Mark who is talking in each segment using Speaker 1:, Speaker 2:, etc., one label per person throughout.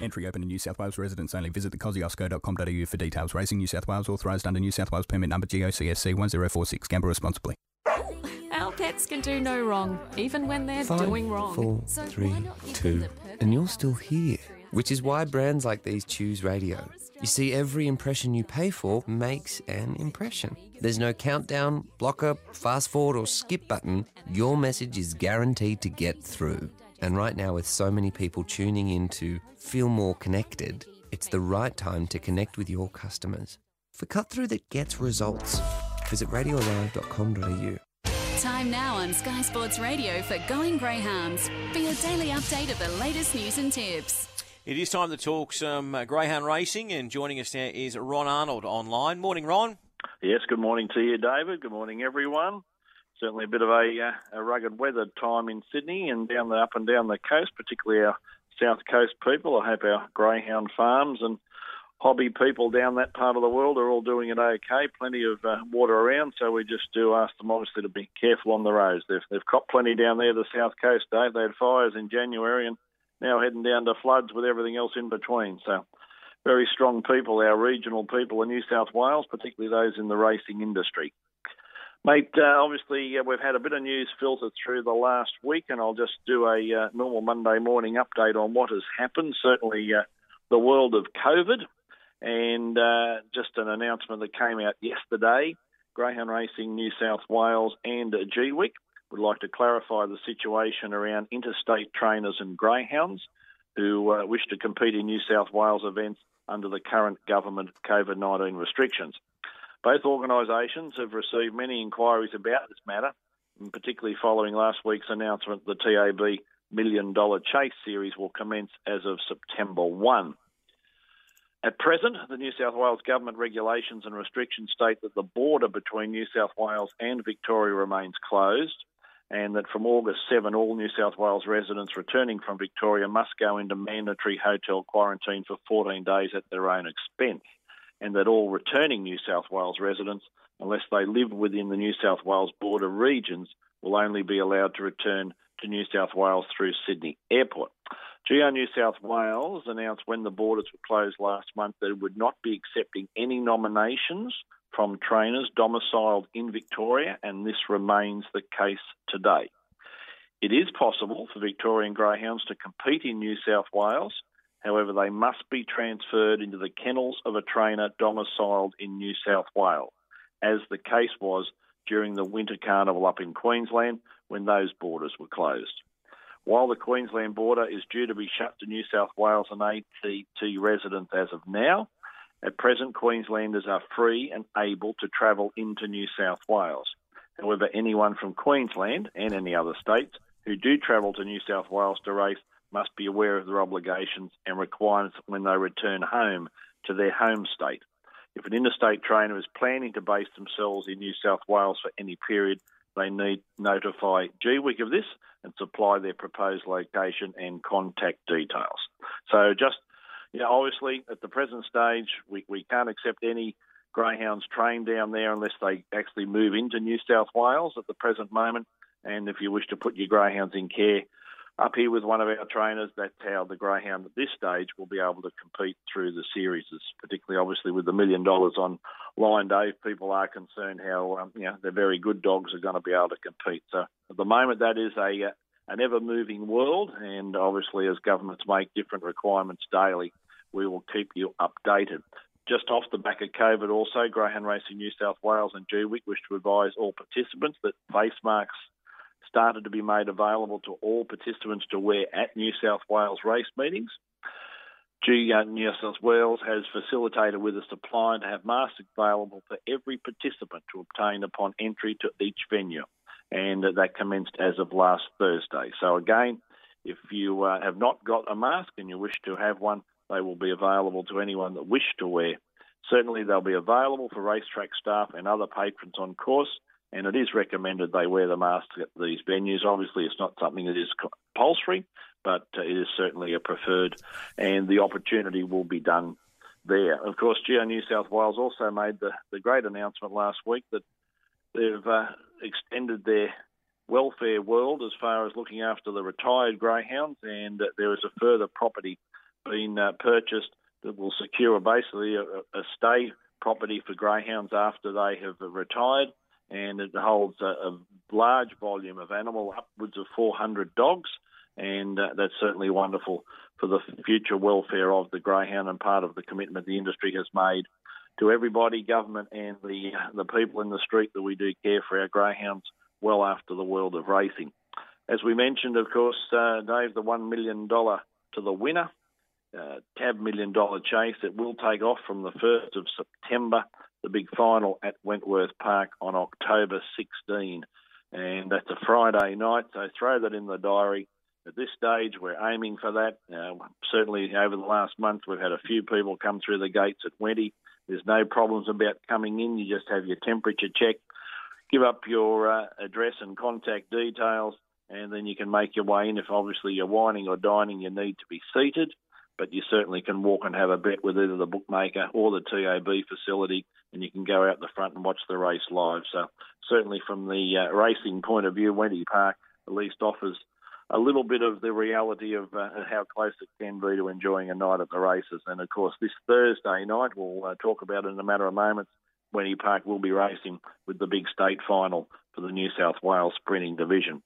Speaker 1: Entry open to New South Wales residents only. Visit thecosiosco.com.au for details. Racing New South Wales authorised under New South Wales permit number GOCSC 1046. Gamble responsibly.
Speaker 2: Our pets can do no wrong, even when they're
Speaker 3: Five,
Speaker 2: doing wrong.
Speaker 3: four,
Speaker 2: So
Speaker 3: three, two,
Speaker 2: them the perfect
Speaker 3: and you're still here. Which is why brands like these choose radio. You see, every impression you pay for makes an impression. There's no countdown, blocker, fast forward, or skip button. Your message is guaranteed to get through. And right now, with so many people tuning in to feel more connected, it's the right time to connect with your customers. For cut through that gets results, visit radiolive.com.au.
Speaker 4: Time now on Sky Sports Radio for Going Greyhounds for your daily update of the latest news and tips.
Speaker 5: It is time to talk some uh, greyhound racing, and joining us now is Ron Arnold online. Morning, Ron.
Speaker 6: Yes, good morning to you, David. Good morning, everyone. Certainly a bit of a, uh, a rugged weather time in Sydney and down the up and down the coast, particularly our south coast people. I hope our greyhound farms and hobby people down that part of the world are all doing it okay. Plenty of uh, water around, so we just do ask them obviously to be careful on the roads. They've, they've caught plenty down there, the south coast, Dave. They had fires in January and now heading down to floods with everything else in between. So very strong people, our regional people in New South Wales, particularly those in the racing industry. Mate, uh, obviously uh, we've had a bit of news filtered through the last week, and I'll just do a uh, normal Monday morning update on what has happened. Certainly, uh, the world of COVID, and uh, just an announcement that came out yesterday. Greyhound Racing New South Wales and GWIC would like to clarify the situation around interstate trainers and greyhounds who uh, wish to compete in New South Wales events under the current government COVID 19 restrictions. Both organisations have received many inquiries about this matter, particularly following last week's announcement the TAB Million Dollar Chase Series will commence as of September 1. At present, the New South Wales government regulations and restrictions state that the border between New South Wales and Victoria remains closed, and that from August 7, all New South Wales residents returning from Victoria must go into mandatory hotel quarantine for 14 days at their own expense, and that all returning New South Wales residents, unless they live within the New South Wales border regions, will only be allowed to return to New South Wales through Sydney Airport. GR New South Wales announced when the borders were closed last month that it would not be accepting any nominations from trainers domiciled in Victoria, and this remains the case today. It is possible for Victorian greyhounds to compete in New South Wales, however, they must be transferred into the kennels of a trainer domiciled in New South Wales, as the case was during the Winter Carnival up in Queensland when those borders were closed. While the Queensland border is due to be shut to New South Wales and ACT residents as of now, at present Queenslanders are free and able to travel into New South Wales. However, anyone from Queensland and any other states who do travel to New South Wales to race must be aware of their obligations and requirements when they return home to their home state. If an interstate trainer is planning to base themselves in New South Wales for any period, they need notify GWIC of this and supply their proposed location and contact details. So just, you know, obviously at the present stage, we, we can't accept any greyhounds trained down there unless they actually move into New South Wales at the present moment. And if you wish to put your greyhounds in care up here with one of our trainers, that's how the greyhound at this stage will be able to compete through the series, particularly obviously with the million dollars on line, Dave. People are concerned how um, you know the very good dogs are going to be able to compete. So at the moment, that is a uh, an ever moving world, and obviously as governments make different requirements daily, we will keep you updated. Just off the back of COVID, also, Greyhound Racing New South Wales and GWIC wish to advise all participants that face masks started to be made available to all participants to wear at New South Wales race meetings. G New South Wales has facilitated with a supply to have masks available for every participant to obtain upon entry to each venue, and that commenced as of last Thursday. So again, if you uh, have not got a mask and you wish to have one, they will be available to anyone that wish to wear. Certainly, they'll be available for racetrack staff and other patrons on course, and it is recommended they wear the mask at these venues. Obviously, it's not something that is compulsory, but uh, it is certainly a preferred, and the opportunity will be done there. Of course, Geo New South Wales also made the, the great announcement last week that they've uh, extended their welfare world as far as looking after the retired greyhounds, and uh, there is a further property being uh, purchased that will secure basically a, a stay property for greyhounds after they have retired, and it holds a, a large volume of animal, upwards of 400 dogs, and uh, that's certainly wonderful for the future welfare of the greyhound and part of the commitment the industry has made to everybody, government and the the people in the street that we do care for our greyhounds well after the world of racing. As we mentioned, of course, uh, Dave, the one million dollar to the winner, uh, tab million dollar chase. It will take off from the first of September. The big final at Wentworth Park on October 16, and that's a Friday night. So throw that in the diary. At this stage, we're aiming for that. Uh, certainly, over the last month, we've had a few people come through the gates at Wenty. There's no problems about coming in. You just have your temperature checked, give up your uh, address and contact details, and then you can make your way in. If obviously you're wining or dining, you need to be seated, but you certainly can walk and have a bet with either the bookmaker or the TAB facility, and you can go out the front and watch the race live. So certainly from the uh, racing point of view, Wenty Park at least offers a little bit of the reality of uh, how close it can be to enjoying a night at the races. And of course, this Thursday night, we'll uh, talk about it in a matter of moments, Wenty Park will be racing with the big state final for the New South Wales Sprinting Division.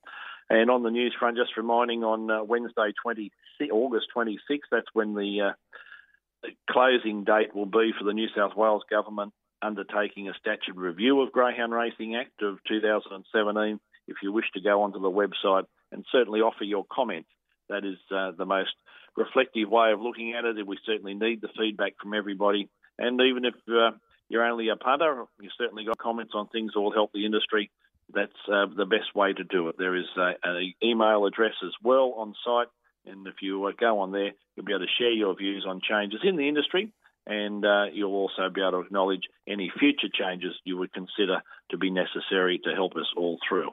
Speaker 6: And on the news front, just reminding on uh, Wednesday, 20, August 26th, that's when the uh, closing date will be for the New South Wales government undertaking a statute review of Greyhound Racing Act of 2017. If you wish to go onto the website and certainly offer your comments. That is uh, the most reflective way of looking at it. We certainly need the feedback from everybody. And even if uh, you're only a punter, you certainly got comments on things that will help the industry. That's uh, the best way to do it. There is an email address as well on site, and if you uh, go on there, you'll be able to share your views on changes in the industry, and uh, you'll also be able to acknowledge any future changes you would consider to be necessary to help us all through.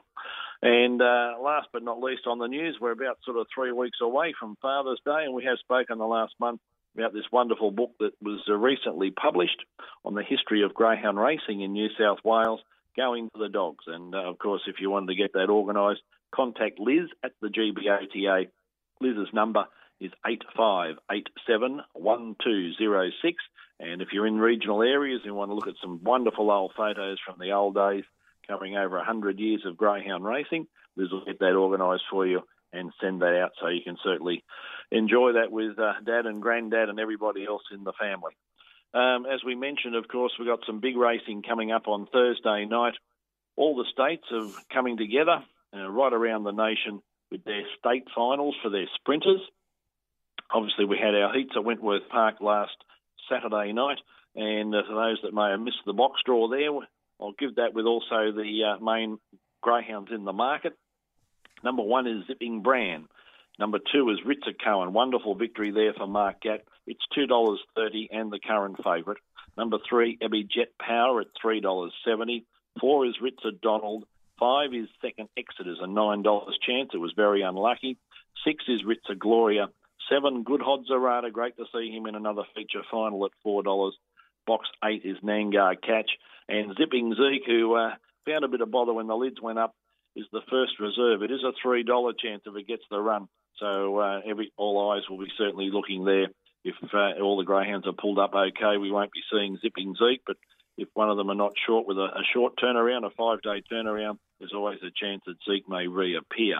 Speaker 6: And uh, last but not least on the news, we're about sort of three weeks away from Father's Day, and we have spoken the last month about this wonderful book that was uh, recently published on the history of greyhound racing in New South Wales, Going for the Dogs. And uh, of course, if you wanted to get that organised, contact Liz at the GBOTA. Liz's number is 85871206. And if you're in regional areas and want to look at some wonderful old photos from the old days, covering over 100 years of greyhound racing. Liz will get that organised for you and send that out so you can certainly enjoy that with uh, dad and granddad and everybody else in the family. Um, as we mentioned, of course, we've got some big racing coming up on Thursday night. All the states are coming together uh, right around the nation with their state finals for their sprinters. Obviously, we had our heats at Wentworth Park last Saturday night, and uh, for those that may have missed the box draw there, I'll give that with also the uh, main greyhounds in the market. Number one is Zipping Brand. Number two is Ritzer Cohen. Wonderful victory there for Mark Gatt. It's $2.30 and the current favourite. Number three, Abbey Jet Power at $3.70. Four is Ritzer Donald. Five is Second Exeter's a $9 chance. It was very unlucky. Six is Ritzer Gloria. Seven, Good Odds Harada. Great to see him in another feature final at $4. Box eight is Nangar Catch. And Zipping Zeke, who uh, found a bit of bother when the lids went up, is the first reserve. It is a $3 chance if it gets the run. So uh, every all eyes will be certainly looking there. If uh, all the greyhounds are pulled up okay, we won't be seeing Zipping Zeke. But if one of them are not short with a, a short turnaround, a five-day turnaround, there's always a chance that Zeke may reappear.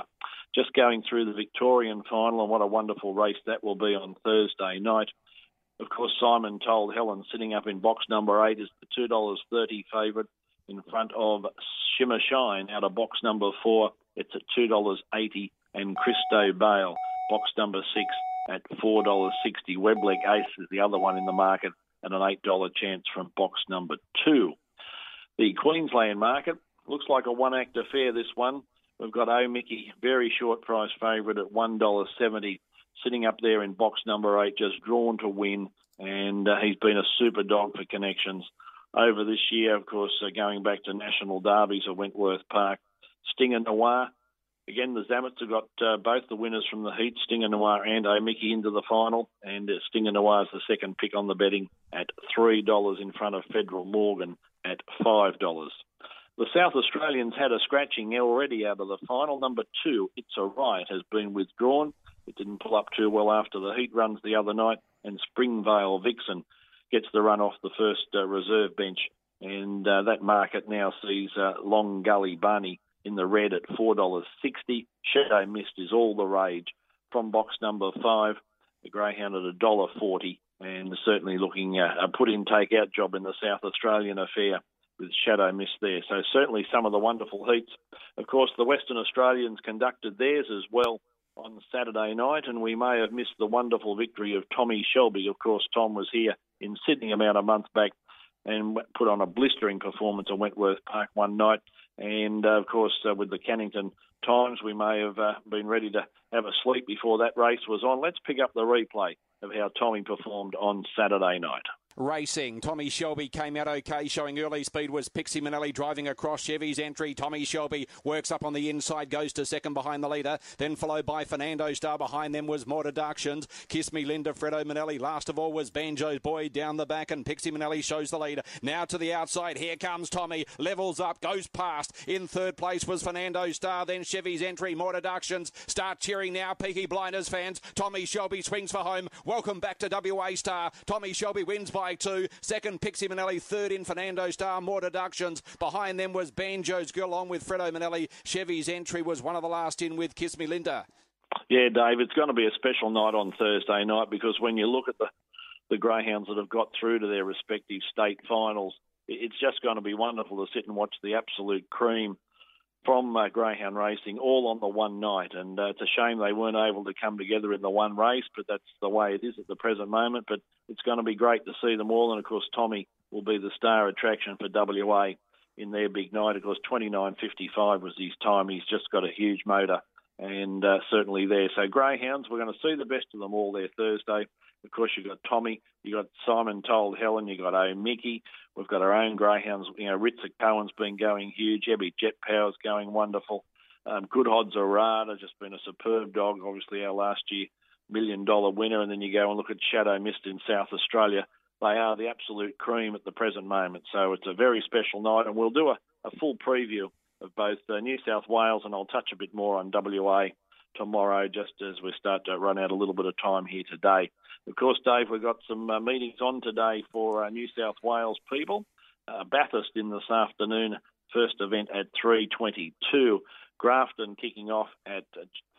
Speaker 6: Just going through the Victorian final, and what a wonderful race that will be on Thursday night. Of course, Simon told Helen sitting up in box number eight is the $2.30 favourite in front of Shimmer Shine out of box number four. It's at $2.80 and Christo Bale, box number six at $4.60. Webleg Ace is the other one in the market at an $8 chance from box number two. The Queensland market looks like a one act affair, this one. We've got O Mickey, very short price favourite at $1.70 sitting up there in box number eight, just drawn to win. And uh, he's been a super dog for connections over this year, of course, uh, going back to national derbies at Wentworth Park. Stinger Noir. Again, the Zammits have got uh, both the winners from the heat, Stinger Noir and O'Mickey, into the final. And uh, Stinger Noir is the second pick on the betting at $3 in front of Federal Morgan at $5. The South Australians had a scratching already out of the final. Number two, It's a Right, has been withdrawn. It didn't pull up too well after the heat runs the other night, and Springvale Vixen gets the run off the first uh, reserve bench. And uh, that market now sees uh, Long Gully Bunny in the red at $4.60. Shadow Mist is all the rage from box number five. The Greyhound at $1.40 and certainly looking at a put in take out job in the South Australian affair with Shadow Mist there. So certainly some of the wonderful heats. Of course, the Western Australians conducted theirs as well on Saturday night, and we may have missed the wonderful victory of Tommy Shelby. Of course, Tom was here in Sydney about a month back and put on a blistering performance at Wentworth Park one night. And uh, of course, uh, with the Cannington Times, we may have uh, been ready to have a sleep before that race was on. Let's pick up the replay of how Tommy performed on Saturday night
Speaker 7: racing. Tommy Shelby came out okay, showing early speed was Pixie Manelli driving across Chevy's entry. Tommy Shelby works up on the inside, goes to second behind the leader, then followed by Fernando Star. Behind them was More Deductions. Kiss Me Linda, Fredo Manelli. Last of all was Banjo's Boy down the back, and Pixie Manelli shows the leader. Now to the outside. Here comes Tommy. Levels up, goes past. In third place was Fernando Star, then Chevy's entry. More Deductions. Start cheering now, Peaky Blinders fans. Tommy Shelby swings for home. Welcome back to WA Star. Tommy Shelby wins by two. Second, Pixie Manelli. Third in Fernando Star. More deductions. Behind them was Banjo's Girl along with Fredo Manelli. Chevy's entry was one of the last in with Kiss Me Linda.
Speaker 6: Yeah, Dave, it's going to be a special night on Thursday night because when you look at the the greyhounds that have got through to their respective state finals, it's just going to be wonderful to sit and watch the absolute cream from uh, Greyhound Racing all on the one night. And uh, it's a shame they weren't able to come together in the one race, but that's the way it is at the present moment. But it's going to be great to see them all. And of course, Tommy will be the star attraction for WA in their big night. Of course, 29.55 was his time. He's just got a huge motor and uh, certainly there. So Greyhounds, we're going to see the best of them all there Thursday. Of course, you've got Tommy, you've got Simon Told Helen, you've got O Mickey. We've got our own greyhounds. You know, Ritza Cohen's been going huge. Ebby Jet Power's going wonderful. Um, Good Odds Harada just been a superb dog. Obviously, our last year million dollar winner. And then you go and look at Shadow Mist in South Australia. They are the absolute cream at the present moment. So it's a very special night, and we'll do a, a full preview of both uh, New South Wales and I'll touch a bit more on WA tomorrow, just as we start to run out a little bit of time here today. Of course, Dave, we've got some uh, meetings on today for uh, New South Wales people. Uh, Bathurst in this afternoon, first event at 3:22. Grafton kicking off at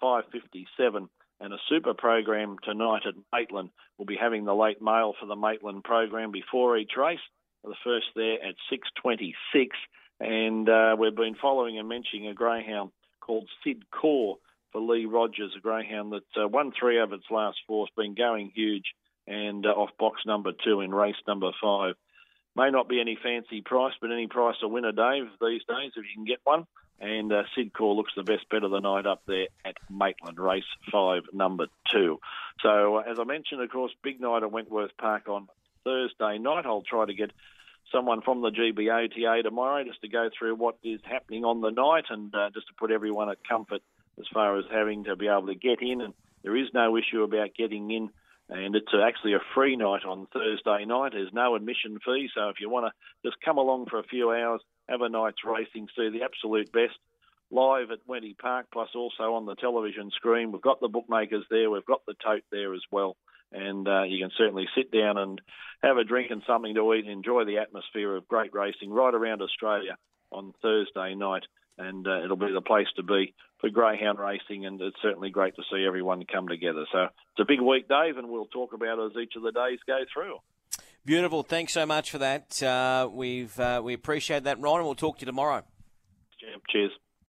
Speaker 6: 5:57, and a super program tonight at Maitland. We'll be having the late mail for the Maitland program before each race. The first there at 6:26, and uh, we've been following and mentioning a greyhound called Sid Core for Lee Rogers, a greyhound that uh, won three of its last four, has been going huge, and uh, off box number two in race number five. May not be any fancy price, but any price a winner, Dave, these days, if you can get one. And uh, Sid Core looks the best bet of the night up there at Maitland, race five, number two. So, uh, as I mentioned, of course, big night at Wentworth Park on Thursday night. I'll try to get someone from the GBOTA tomorrow just to go through what is happening on the night and uh, just to put everyone at comfort as far as having to be able to get in. And there is no issue about getting in. And it's actually a free night on Thursday night. There's no admission fee. So if you want to just come along for a few hours, have a night's racing, see the absolute best live at Wenty Park, plus also on the television screen. We've got the bookmakers there. We've got the tote there as well. And uh, you can certainly sit down and have a drink and something to eat and enjoy the atmosphere of great racing right around Australia on Thursday night and uh, it'll be the place to be for greyhound racing, and it's certainly great to see everyone come together. So it's a big week, Dave, and we'll talk about it as each of the days go through.
Speaker 5: Beautiful. Thanks so much for that. Uh, we've uh, we appreciate that, Ron, and we'll talk to you tomorrow.
Speaker 6: Cheers.